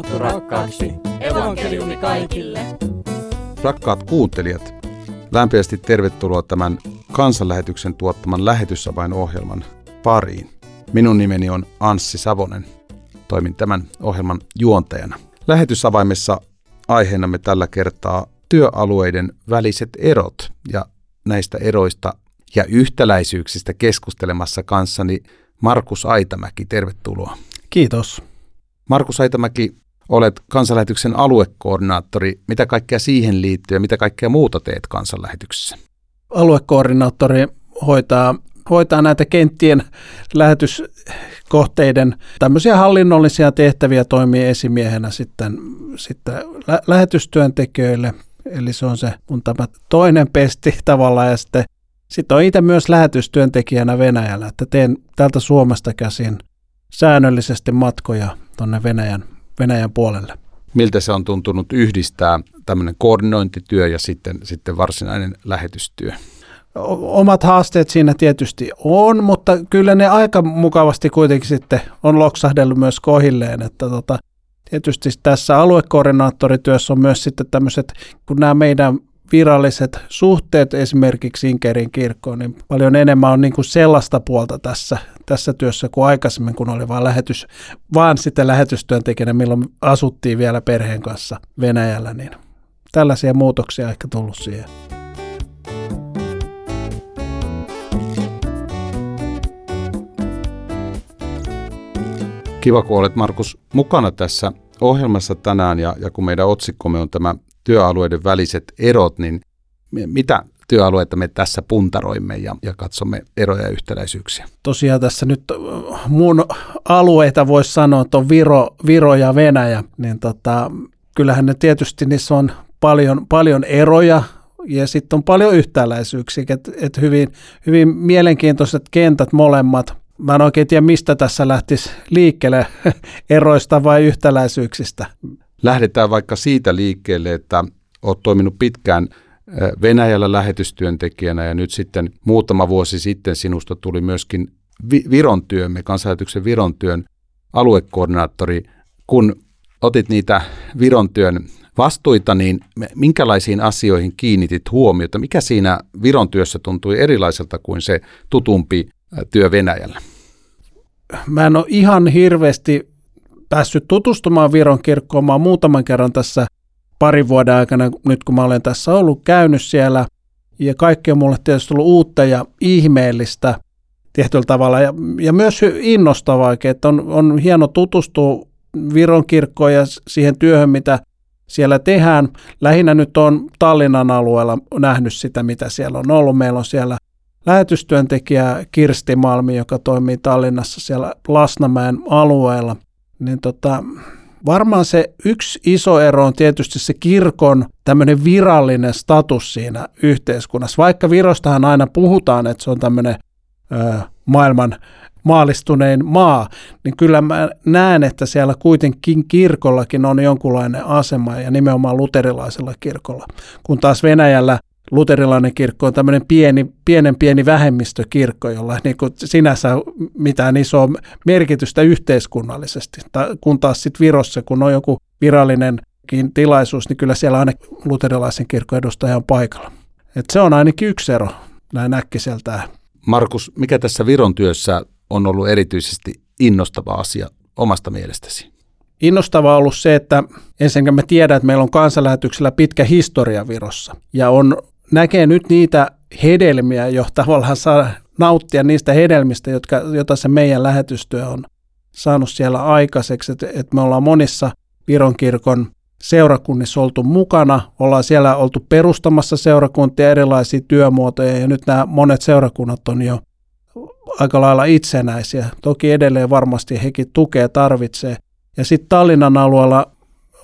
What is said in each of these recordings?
raamattu rakkaaksi. Evankeliumi kaikille. Rakkaat kuuntelijat, lämpimästi tervetuloa tämän kansanlähetyksen tuottaman lähetysavain-ohjelman pariin. Minun nimeni on Anssi Savonen. Toimin tämän ohjelman juontajana. Lähetysavaimessa aiheenamme tällä kertaa työalueiden väliset erot ja näistä eroista ja yhtäläisyyksistä keskustelemassa kanssani Markus Aitamäki. Tervetuloa. Kiitos. Markus Aitamäki, olet kansanlähetyksen aluekoordinaattori. Mitä kaikkea siihen liittyy ja mitä kaikkea muuta teet kansanlähetyksessä? Aluekoordinaattori hoitaa, hoitaa näitä kenttien lähetyskohteiden tämmöisiä hallinnollisia tehtäviä toimii esimiehenä sitten, sitten lä- lähetystyöntekijöille. Eli se on se mun tämä toinen pesti tavallaan ja sitten sitten on itse myös lähetystyöntekijänä Venäjällä, että teen täältä Suomesta käsin säännöllisesti matkoja tuonne Venäjän, Venäjän puolelle. Miltä se on tuntunut yhdistää tämmöinen koordinointityö ja sitten, sitten varsinainen lähetystyö? Omat haasteet siinä tietysti on, mutta kyllä ne aika mukavasti kuitenkin sitten on loksahdellut myös kohilleen, että tota, tietysti tässä aluekoordinaattorityössä on myös sitten tämmöiset, kun nämä meidän viralliset suhteet esimerkiksi Inkerin kirkkoon, niin paljon enemmän on niin kuin sellaista puolta tässä, tässä työssä kuin aikaisemmin, kun oli vain lähetys, vaan sitten lähetystyöntekijänä, milloin asuttiin vielä perheen kanssa Venäjällä, niin tällaisia muutoksia ehkä tullut siihen. Kiva, kun olet Markus mukana tässä ohjelmassa tänään ja, ja kun meidän otsikkomme on tämä työalueiden väliset erot, niin mitä työalueita me tässä puntaroimme ja, ja katsomme eroja ja yhtäläisyyksiä? Tosiaan tässä nyt mun alueita voisi sanoa, että on Viro, Viro ja Venäjä, niin tota, kyllähän ne tietysti niissä on paljon, paljon eroja ja sitten on paljon yhtäläisyyksiä, että et hyvin, hyvin mielenkiintoiset kentät molemmat. Mä en oikein tiedä, mistä tässä lähtisi liikkeelle, eroista vai yhtäläisyyksistä. Lähdetään vaikka siitä liikkeelle, että olet toiminut pitkään Venäjällä lähetystyöntekijänä ja nyt sitten muutama vuosi sitten sinusta tuli myöskin Viron työmme, kansanlähetyksen Viron työn aluekoordinaattori. Kun otit niitä Viron työn vastuita, niin minkälaisiin asioihin kiinnitit huomiota? Mikä siinä Viron työssä tuntui erilaiselta kuin se tutumpi työ Venäjällä? Mä en ole ihan hirveästi päässyt tutustumaan Viron kirkkoon. Mä muutaman kerran tässä parin vuoden aikana, nyt kun mä olen tässä ollut käynyt siellä, ja kaikki on mulle tietysti ollut uutta ja ihmeellistä tietyllä tavalla, ja, ja myös innostavaa, että on, on hieno tutustua Viron kirkkoon ja siihen työhön, mitä siellä tehdään. Lähinnä nyt on Tallinnan alueella nähnyt sitä, mitä siellä on ollut. Meillä on siellä lähetystyöntekijä Kirsti Malmi, joka toimii Tallinnassa siellä Lasnamäen alueella – niin tota, varmaan se yksi iso ero on tietysti se kirkon tämmöinen virallinen status siinä yhteiskunnassa. Vaikka Virostahan aina puhutaan, että se on tämmöinen ö, maailman maalistunein maa, niin kyllä mä näen, että siellä kuitenkin kirkollakin on jonkunlainen asema ja nimenomaan luterilaisella kirkolla. Kun taas Venäjällä luterilainen kirkko on tämmöinen pieni, pienen pieni vähemmistökirkko, jolla ei niin kuin sinänsä mitään isoa merkitystä yhteiskunnallisesti. Kun taas sitten Virossa, kun on joku virallinen tilaisuus, niin kyllä siellä aina luterilaisen kirkon edustaja on paikalla. Et se on ainakin yksi ero näin äkkiseltään. Markus, mikä tässä Viron työssä on ollut erityisesti innostava asia omasta mielestäsi? Innostavaa on ollut se, että ensinnäkin me tiedän, että meillä on kansanlähetyksellä pitkä historia Virossa. Ja on näkee nyt niitä hedelmiä, jo tavallaan saa nauttia niistä hedelmistä, jotka, jota se meidän lähetystyö on saanut siellä aikaiseksi. Että et me ollaan monissa Viron kirkon seurakunnissa oltu mukana, ollaan siellä oltu perustamassa seurakuntia, erilaisia työmuotoja ja nyt nämä monet seurakunnat on jo aika lailla itsenäisiä. Toki edelleen varmasti hekin tukea tarvitsee. Ja sitten Tallinnan alueella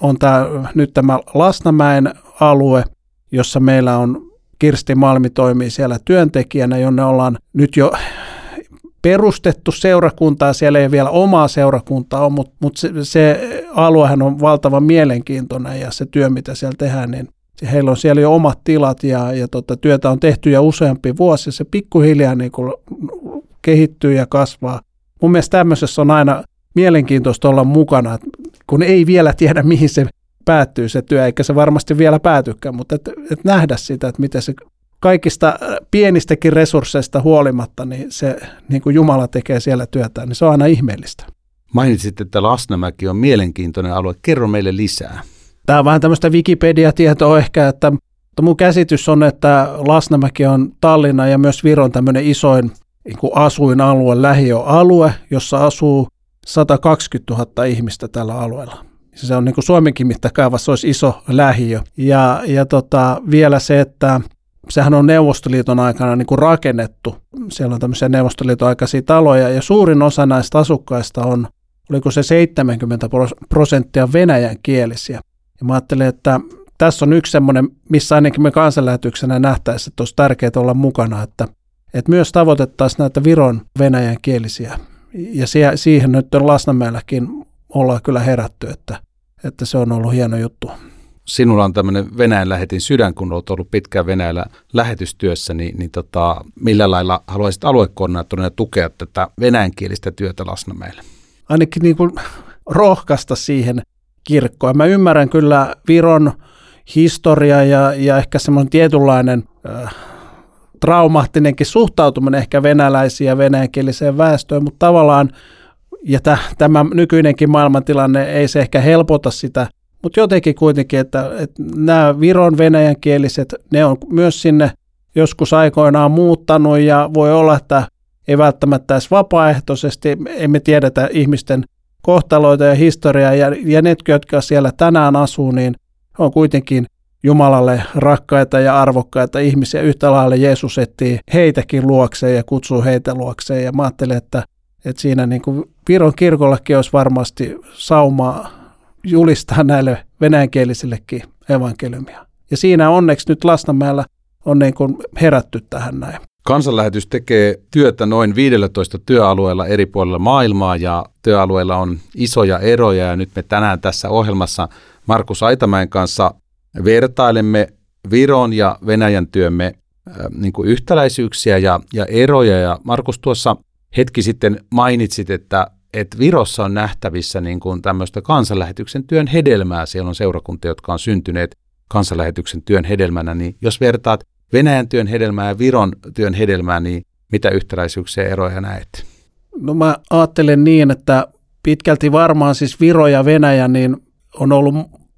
on tämä, nyt tämä Lasnamäen alue, jossa meillä on Kirsti Malmi toimii siellä työntekijänä, jonne ollaan nyt jo perustettu seurakuntaa. Siellä ei vielä omaa seurakuntaa ole, mutta, mutta se, se aluehan on valtavan mielenkiintoinen ja se työ, mitä siellä tehdään, niin heillä on siellä jo omat tilat ja, ja tota, työtä on tehty jo useampi vuosi. Se pikkuhiljaa niin kuin kehittyy ja kasvaa. Mun mielestä tämmöisessä on aina mielenkiintoista olla mukana. kun ei vielä tiedä, mihin se päättyy se työ, eikä se varmasti vielä päätykään, mutta et, et nähdä sitä, että miten se kaikista äh, pienistäkin resursseista huolimatta, niin se niin kuin Jumala tekee siellä työtä, niin se on aina ihmeellistä. Mainitsit, että Lasnamäki on mielenkiintoinen alue. Kerro meille lisää. Tämä on vähän tämmöistä Wikipedia-tietoa ehkä, että mutta mun käsitys on, että Lasnamäki on Tallinna ja myös Viron tämmöinen isoin niin kuin asuinalue, lähiöalue, jossa asuu 120 000 ihmistä tällä alueella. Se on niin kuin Suomenkin mittakaavassa olisi iso lähiö. Ja, ja tota, vielä se, että sehän on Neuvostoliiton aikana niin kuin rakennettu. Siellä on tämmöisiä Neuvostoliiton aikaisia taloja ja suurin osa näistä asukkaista on, oliko se 70 prosenttia venäjän kielisiä. Ja mä ajattelen, että tässä on yksi semmoinen, missä ainakin me kansanlähetyksenä nähtäisiin, että olisi tärkeää olla mukana, että, että myös tavoitettaisiin näitä Viron venäjän kielisiä. Ja siihen nyt Lasnamäelläkin ollaan kyllä herätty, että, että se on ollut hieno juttu sinulla on tämmöinen Venäjän lähetin sydän, kun olet ollut pitkään Venäjällä lähetystyössä, niin, niin tota, millä lailla haluaisit aluekoordinaattorina tukea tätä venäjänkielistä työtä Lasnamäellä? Ainakin niin kuin rohkaista siihen kirkkoon. Mä ymmärrän kyllä Viron historia ja, ja ehkä semmoinen tietynlainen äh, traumaattinenkin suhtautuminen ehkä venäläisiä ja venäjänkieliseen väestöön, mutta tavallaan, ja t- tämä nykyinenkin maailmantilanne ei se ehkä helpota sitä mutta jotenkin kuitenkin, että, että nämä Viron venäjänkieliset, ne on myös sinne joskus aikoinaan muuttanut ja voi olla, että ei välttämättä edes vapaaehtoisesti, emme tiedetä ihmisten kohtaloita ja historiaa ja, ja ne, jotka siellä tänään asuu, niin on kuitenkin Jumalalle rakkaita ja arvokkaita ihmisiä. Yhtä lailla Jeesus etsii heitäkin luokseen ja kutsuu heitä luokseen ja mä ajattelen, että, että siinä niin kuin Viron kirkollakin olisi varmasti saumaa julistaa näille venäjänkielisillekin evankeliumia. Ja siinä onneksi nyt Lasnamäellä on niin kuin herätty tähän näin. Kansanlähetys tekee työtä noin 15 työalueella eri puolilla maailmaa ja työalueilla on isoja eroja ja nyt me tänään tässä ohjelmassa Markus Aitamäen kanssa vertailemme Viron ja Venäjän työmme niin kuin yhtäläisyyksiä ja, ja eroja ja Markus tuossa hetki sitten mainitsit, että että Virossa on nähtävissä niin kuin tämmöistä kansanlähetyksen työn hedelmää. Siellä on seurakuntia, jotka on syntyneet kansanlähetyksen työn hedelmänä, niin jos vertaat Venäjän työn hedelmää ja Viron työn hedelmää, niin mitä yhtäläisyyksiä ja eroja näet? No mä ajattelen niin, että pitkälti varmaan siis Viro ja Venäjä niin on ollut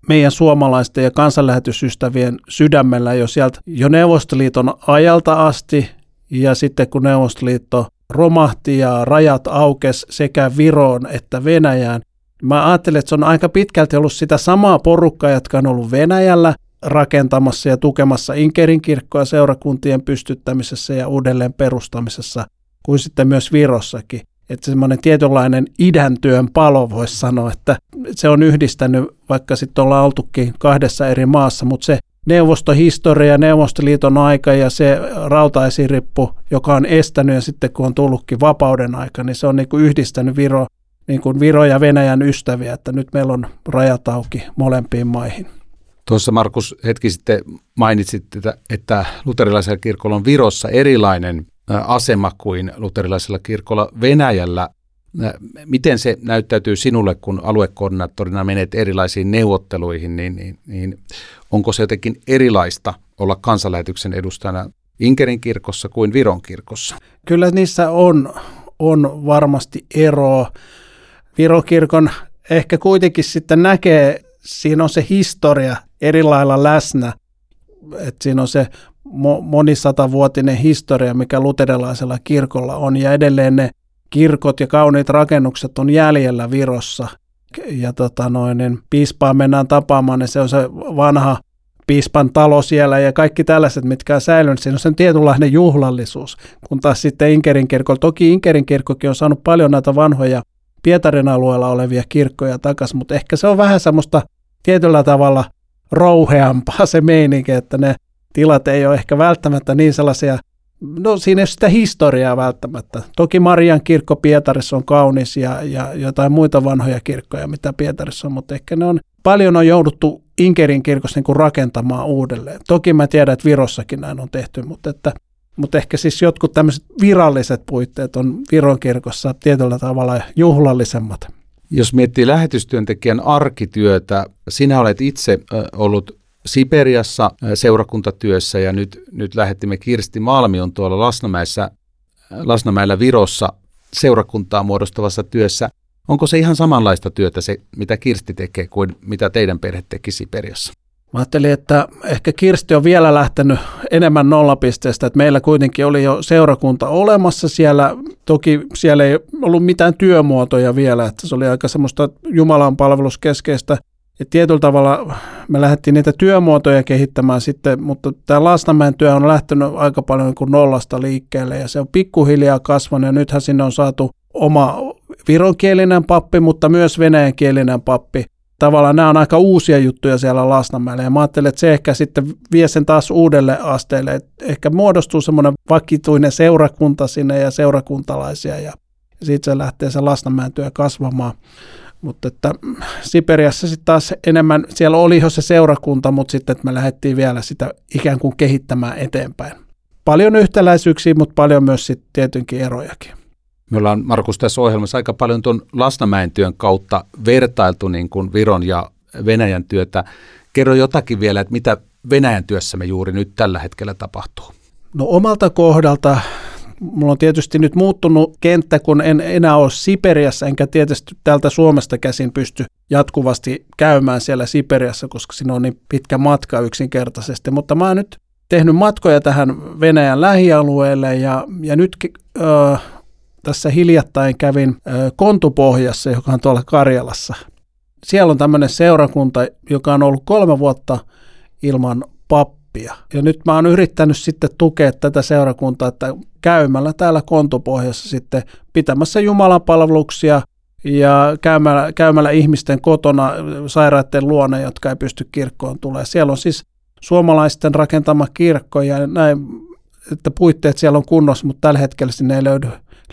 meidän suomalaisten ja kansanlähetysystävien sydämellä jo sieltä jo Neuvostoliiton ajalta asti ja sitten kun Neuvostoliitto romahti ja rajat aukes sekä Viroon että Venäjään. Mä ajattelen, että se on aika pitkälti ollut sitä samaa porukkaa, jotka on ollut Venäjällä rakentamassa ja tukemassa Inkerin kirkkoa seurakuntien pystyttämisessä ja uudelleen perustamisessa, kuin sitten myös Virossakin. Että semmoinen tietynlainen idän työn palo voisi sanoa, että se on yhdistänyt, vaikka sitten ollaan oltukin kahdessa eri maassa, mutta se neuvostohistoria, Neuvostoliiton aika ja se rautaisirippu, joka on estänyt ja sitten kun on tullutkin vapauden aika, niin se on niin kuin yhdistänyt Viro, niin kuin Viro ja Venäjän ystäviä, että nyt meillä on rajat auki molempiin maihin. Tuossa Markus hetki sitten mainitsit, että, että luterilaisella kirkolla on Virossa erilainen asema kuin luterilaisella kirkolla Venäjällä. Miten se näyttäytyy sinulle, kun aluekoordinaattorina menet erilaisiin neuvotteluihin, niin, niin, niin onko se jotenkin erilaista olla kansanlähetyksen edustajana Inkerin kirkossa kuin Viron kirkossa? Kyllä niissä on, on varmasti eroa. Viron kirkon ehkä kuitenkin sitten näkee, siinä on se historia eri lailla läsnä, että siinä on se monisatavuotinen historia, mikä luterilaisella kirkolla on, ja edelleen ne kirkot ja kauniit rakennukset on jäljellä Virossa. Ja tota noin, niin piispaa mennään tapaamaan, niin se on se vanha piispan talo siellä ja kaikki tällaiset, mitkä on säilynyt, siinä on sen tietynlainen juhlallisuus. Kun taas sitten Inkerin kirkolla, toki Inkerin kirkkokin on saanut paljon näitä vanhoja Pietarin alueella olevia kirkkoja takaisin, mutta ehkä se on vähän semmoista tietyllä tavalla rouheampaa se meininki, että ne tilat ei ole ehkä välttämättä niin sellaisia No siinä ei sitä historiaa välttämättä. Toki Marian kirkko Pietarissa on kaunis ja, ja jotain muita vanhoja kirkkoja, mitä Pietarissa on, mutta ehkä ne on, paljon on jouduttu Inkerin kirkossa niin kuin rakentamaan uudelleen. Toki mä tiedän, että Virossakin näin on tehty, mutta, että, mutta ehkä siis jotkut tämmöiset viralliset puitteet on Viron kirkossa tietyllä tavalla juhlallisemmat. Jos miettii lähetystyöntekijän arkityötä, sinä olet itse ollut Siperiassa seurakuntatyössä ja nyt, nyt lähettimme Kirsti Malmion tuolla Lasnamäessä, Lasnamäellä Virossa seurakuntaa muodostavassa työssä. Onko se ihan samanlaista työtä se, mitä Kirsti tekee kuin mitä teidän perhe teki Siperiassa? Mä ajattelin, että ehkä Kirsti on vielä lähtenyt enemmän nollapisteestä, että meillä kuitenkin oli jo seurakunta olemassa siellä. Toki siellä ei ollut mitään työmuotoja vielä, että se oli aika semmoista Jumalan palveluskeskeistä. Ja tietyllä tavalla me lähdettiin niitä työmuotoja kehittämään sitten, mutta tämä Lastamäen työ on lähtenyt aika paljon niin kuin nollasta liikkeelle ja se on pikkuhiljaa kasvanut ja nythän sinne on saatu oma vironkielinen pappi, mutta myös venäjänkielinen pappi – tavallaan nämä on aika uusia juttuja siellä Lasnamäellä ja mä ajattelen, että se ehkä sitten vie sen taas uudelle asteelle, että ehkä muodostuu semmoinen vakituinen seurakunta sinne ja seurakuntalaisia ja siitä se lähtee se Lasnamäen työ kasvamaan. Mutta että Siperiassa sitten taas enemmän, siellä oli jo se seurakunta, mutta sitten että me lähdettiin vielä sitä ikään kuin kehittämään eteenpäin. Paljon yhtäläisyyksiä, mutta paljon myös sitten tietenkin erojakin. Me ollaan Markus tässä ohjelmassa aika paljon tuon Lasnamäen työn kautta vertailtu niin kuin Viron ja Venäjän työtä. Kerro jotakin vielä, että mitä Venäjän työssä me juuri nyt tällä hetkellä tapahtuu. No omalta kohdalta mulla on tietysti nyt muuttunut kenttä, kun en enää ole Siperiassa, enkä tietysti täältä Suomesta käsin pysty jatkuvasti käymään siellä Siperiassa, koska siinä on niin pitkä matka yksinkertaisesti. Mutta mä oon nyt tehnyt matkoja tähän Venäjän lähialueelle ja, ja nyt äh, tässä hiljattain kävin Kontupohjassa, joka on tuolla Karjalassa. Siellä on tämmöinen seurakunta, joka on ollut kolme vuotta ilman pappia. Ja nyt mä oon yrittänyt sitten tukea tätä seurakuntaa, että käymällä täällä Kontupohjassa sitten pitämässä Jumalan palveluksia ja käymällä, käymällä ihmisten kotona sairaiden luona, jotka ei pysty kirkkoon tulee. Siellä on siis suomalaisten rakentama kirkko ja näin, että puitteet siellä on kunnossa, mutta tällä hetkellä sinne ei löydy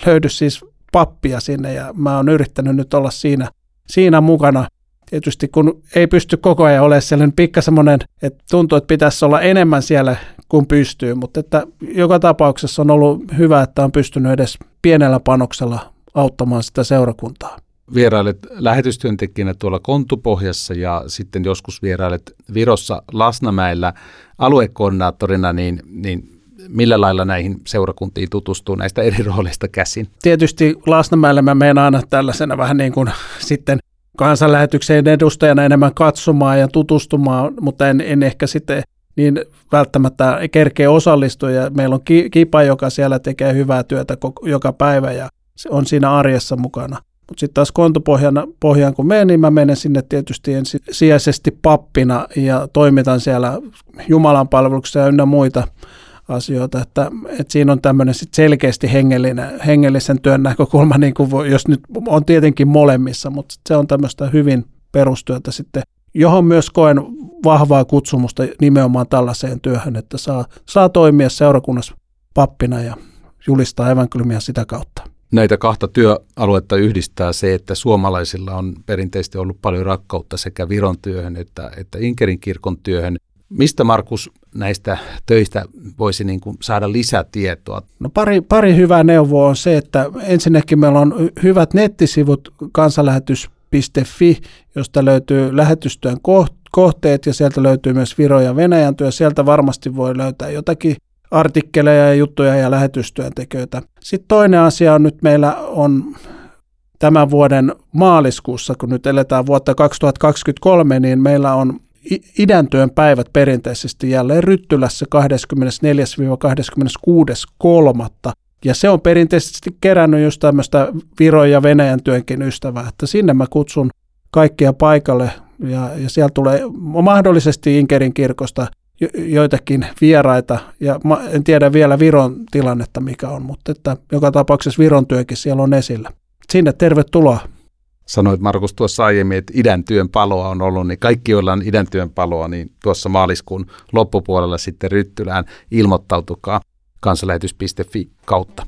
löydy siis pappia sinne ja mä oon yrittänyt nyt olla siinä, siinä mukana. Tietysti kun ei pysty koko ajan olemaan siellä, niin pikka semmoinen, että tuntuu, että pitäisi olla enemmän siellä kuin pystyy, mutta että joka tapauksessa on ollut hyvä, että on pystynyt edes pienellä panoksella auttamaan sitä seurakuntaa. Vierailet lähetystyöntekijänä tuolla Kontupohjassa ja sitten joskus vierailet Virossa Lasnamäellä aluekoordinaattorina, niin, niin millä lailla näihin seurakuntiin tutustuu näistä eri rooleista käsin? Tietysti Lasnamäellä mä menen aina tällaisena vähän niin kuin sitten kansanlähetykseen edustajana enemmän katsomaan ja tutustumaan, mutta en, en ehkä sitten niin välttämättä kerkeä osallistua. Ja meillä on Kipa, joka siellä tekee hyvää työtä koko, joka päivä ja se on siinä arjessa mukana. Mutta sitten taas kontopohjaan pohjaan, kun menen, niin mä menen sinne tietysti ensisijaisesti pappina ja toimitan siellä Jumalan palveluksessa ja ynnä muita asioita, että, että siinä on tämmöinen sit selkeästi hengellinen, hengellisen työn näkökulma, niin kuin voi, jos nyt on tietenkin molemmissa, mutta se on tämmöistä hyvin perustyötä sitten, johon myös koen vahvaa kutsumusta nimenomaan tällaiseen työhön, että saa, saa toimia seurakunnassa pappina ja julistaa evankeliumia sitä kautta. Näitä kahta työaluetta yhdistää se, että suomalaisilla on perinteisesti ollut paljon rakkautta sekä Viron työhön että, että Inkerin kirkon työhön. Mistä Markus näistä töistä voisi niin kuin saada lisätietoa? No pari, pari hyvää neuvoa on se, että ensinnäkin meillä on hyvät nettisivut kansanlähetys.fi, josta löytyy lähetystyön kohteet ja sieltä löytyy myös Viro ja Venäjän työ. Sieltä varmasti voi löytää jotakin artikkeleja ja juttuja ja lähetystyöntekijöitä. Sitten toinen asia on nyt meillä on tämän vuoden maaliskuussa, kun nyt eletään vuotta 2023, niin meillä on idäntyön päivät perinteisesti jälleen Ryttylässä 24-26.3. Ja se on perinteisesti kerännyt just tämmöistä Viron ja Venäjän työnkin ystävää, että sinne mä kutsun kaikkia paikalle ja, ja siellä tulee mahdollisesti Inkerin kirkosta joitakin vieraita, ja en tiedä vielä Viron tilannetta mikä on, mutta että joka tapauksessa Viron työkin siellä on esillä. Sinne tervetuloa. Sanoit Markus tuossa aiemmin, että idän työn paloa on ollut, niin kaikki, joilla on idän työn paloa, niin tuossa maaliskuun loppupuolella sitten Ryttylään ilmoittautukaa kansanlähetys.fi kautta.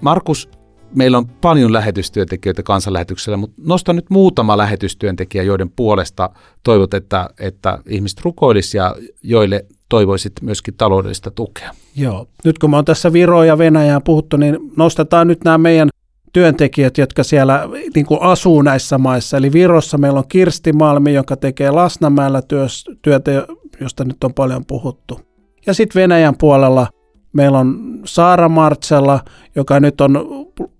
Markus, meillä on paljon lähetystyöntekijöitä kansanlähetyksellä, mutta nosta nyt muutama lähetystyöntekijä, joiden puolesta toivot, että, että ihmiset rukoilisivat ja joille toivoisit myöskin taloudellista tukea. Joo. Nyt kun me on tässä Viroa ja Venäjää puhuttu, niin nostetaan nyt nämä meidän työntekijät, jotka siellä niin kuin asuu näissä maissa. Eli Virossa meillä on Kirsti Malmi, joka tekee Lasnamäellä työtä, josta nyt on paljon puhuttu. Ja sitten Venäjän puolella meillä on Saara Martsella, joka nyt on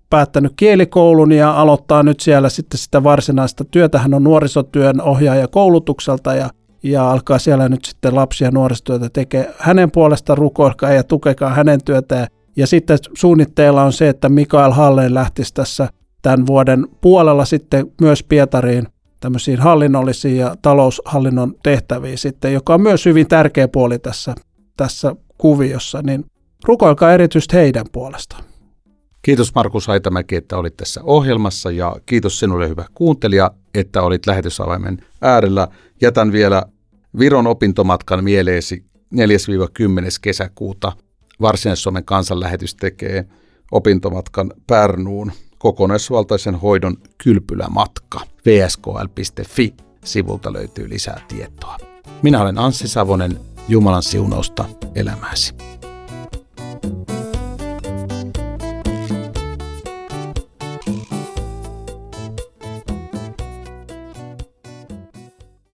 päättänyt kielikoulun ja aloittaa nyt siellä sitten sitä varsinaista työtä. Hän on nuorisotyön ohjaaja koulutukselta ja, ja alkaa siellä nyt sitten lapsia nuorisotyötä tekee. Hänen puolesta rukoilkaa ja tukekaa hänen työtään. Ja sitten suunnitteilla on se, että Mikael Halleen lähtisi tässä tämän vuoden puolella sitten myös Pietariin tämmöisiin hallinnollisiin ja taloushallinnon tehtäviin sitten, joka on myös hyvin tärkeä puoli tässä, tässä kuviossa, niin rukoilkaa erityisesti heidän puolestaan. Kiitos Markus Haitamäki, että olit tässä ohjelmassa ja kiitos sinulle hyvä kuuntelija, että olit lähetysavaimen äärellä. Jätän vielä Viron opintomatkan mieleesi 4-10. kesäkuuta. Varsinais-Suomen kansanlähetys tekee opintomatkan Pärnuun kokonaisvaltaisen hoidon kylpylämatka. vskl.fi sivulta löytyy lisää tietoa. Minä olen Anssi Savonen, Jumalan siunausta elämääsi.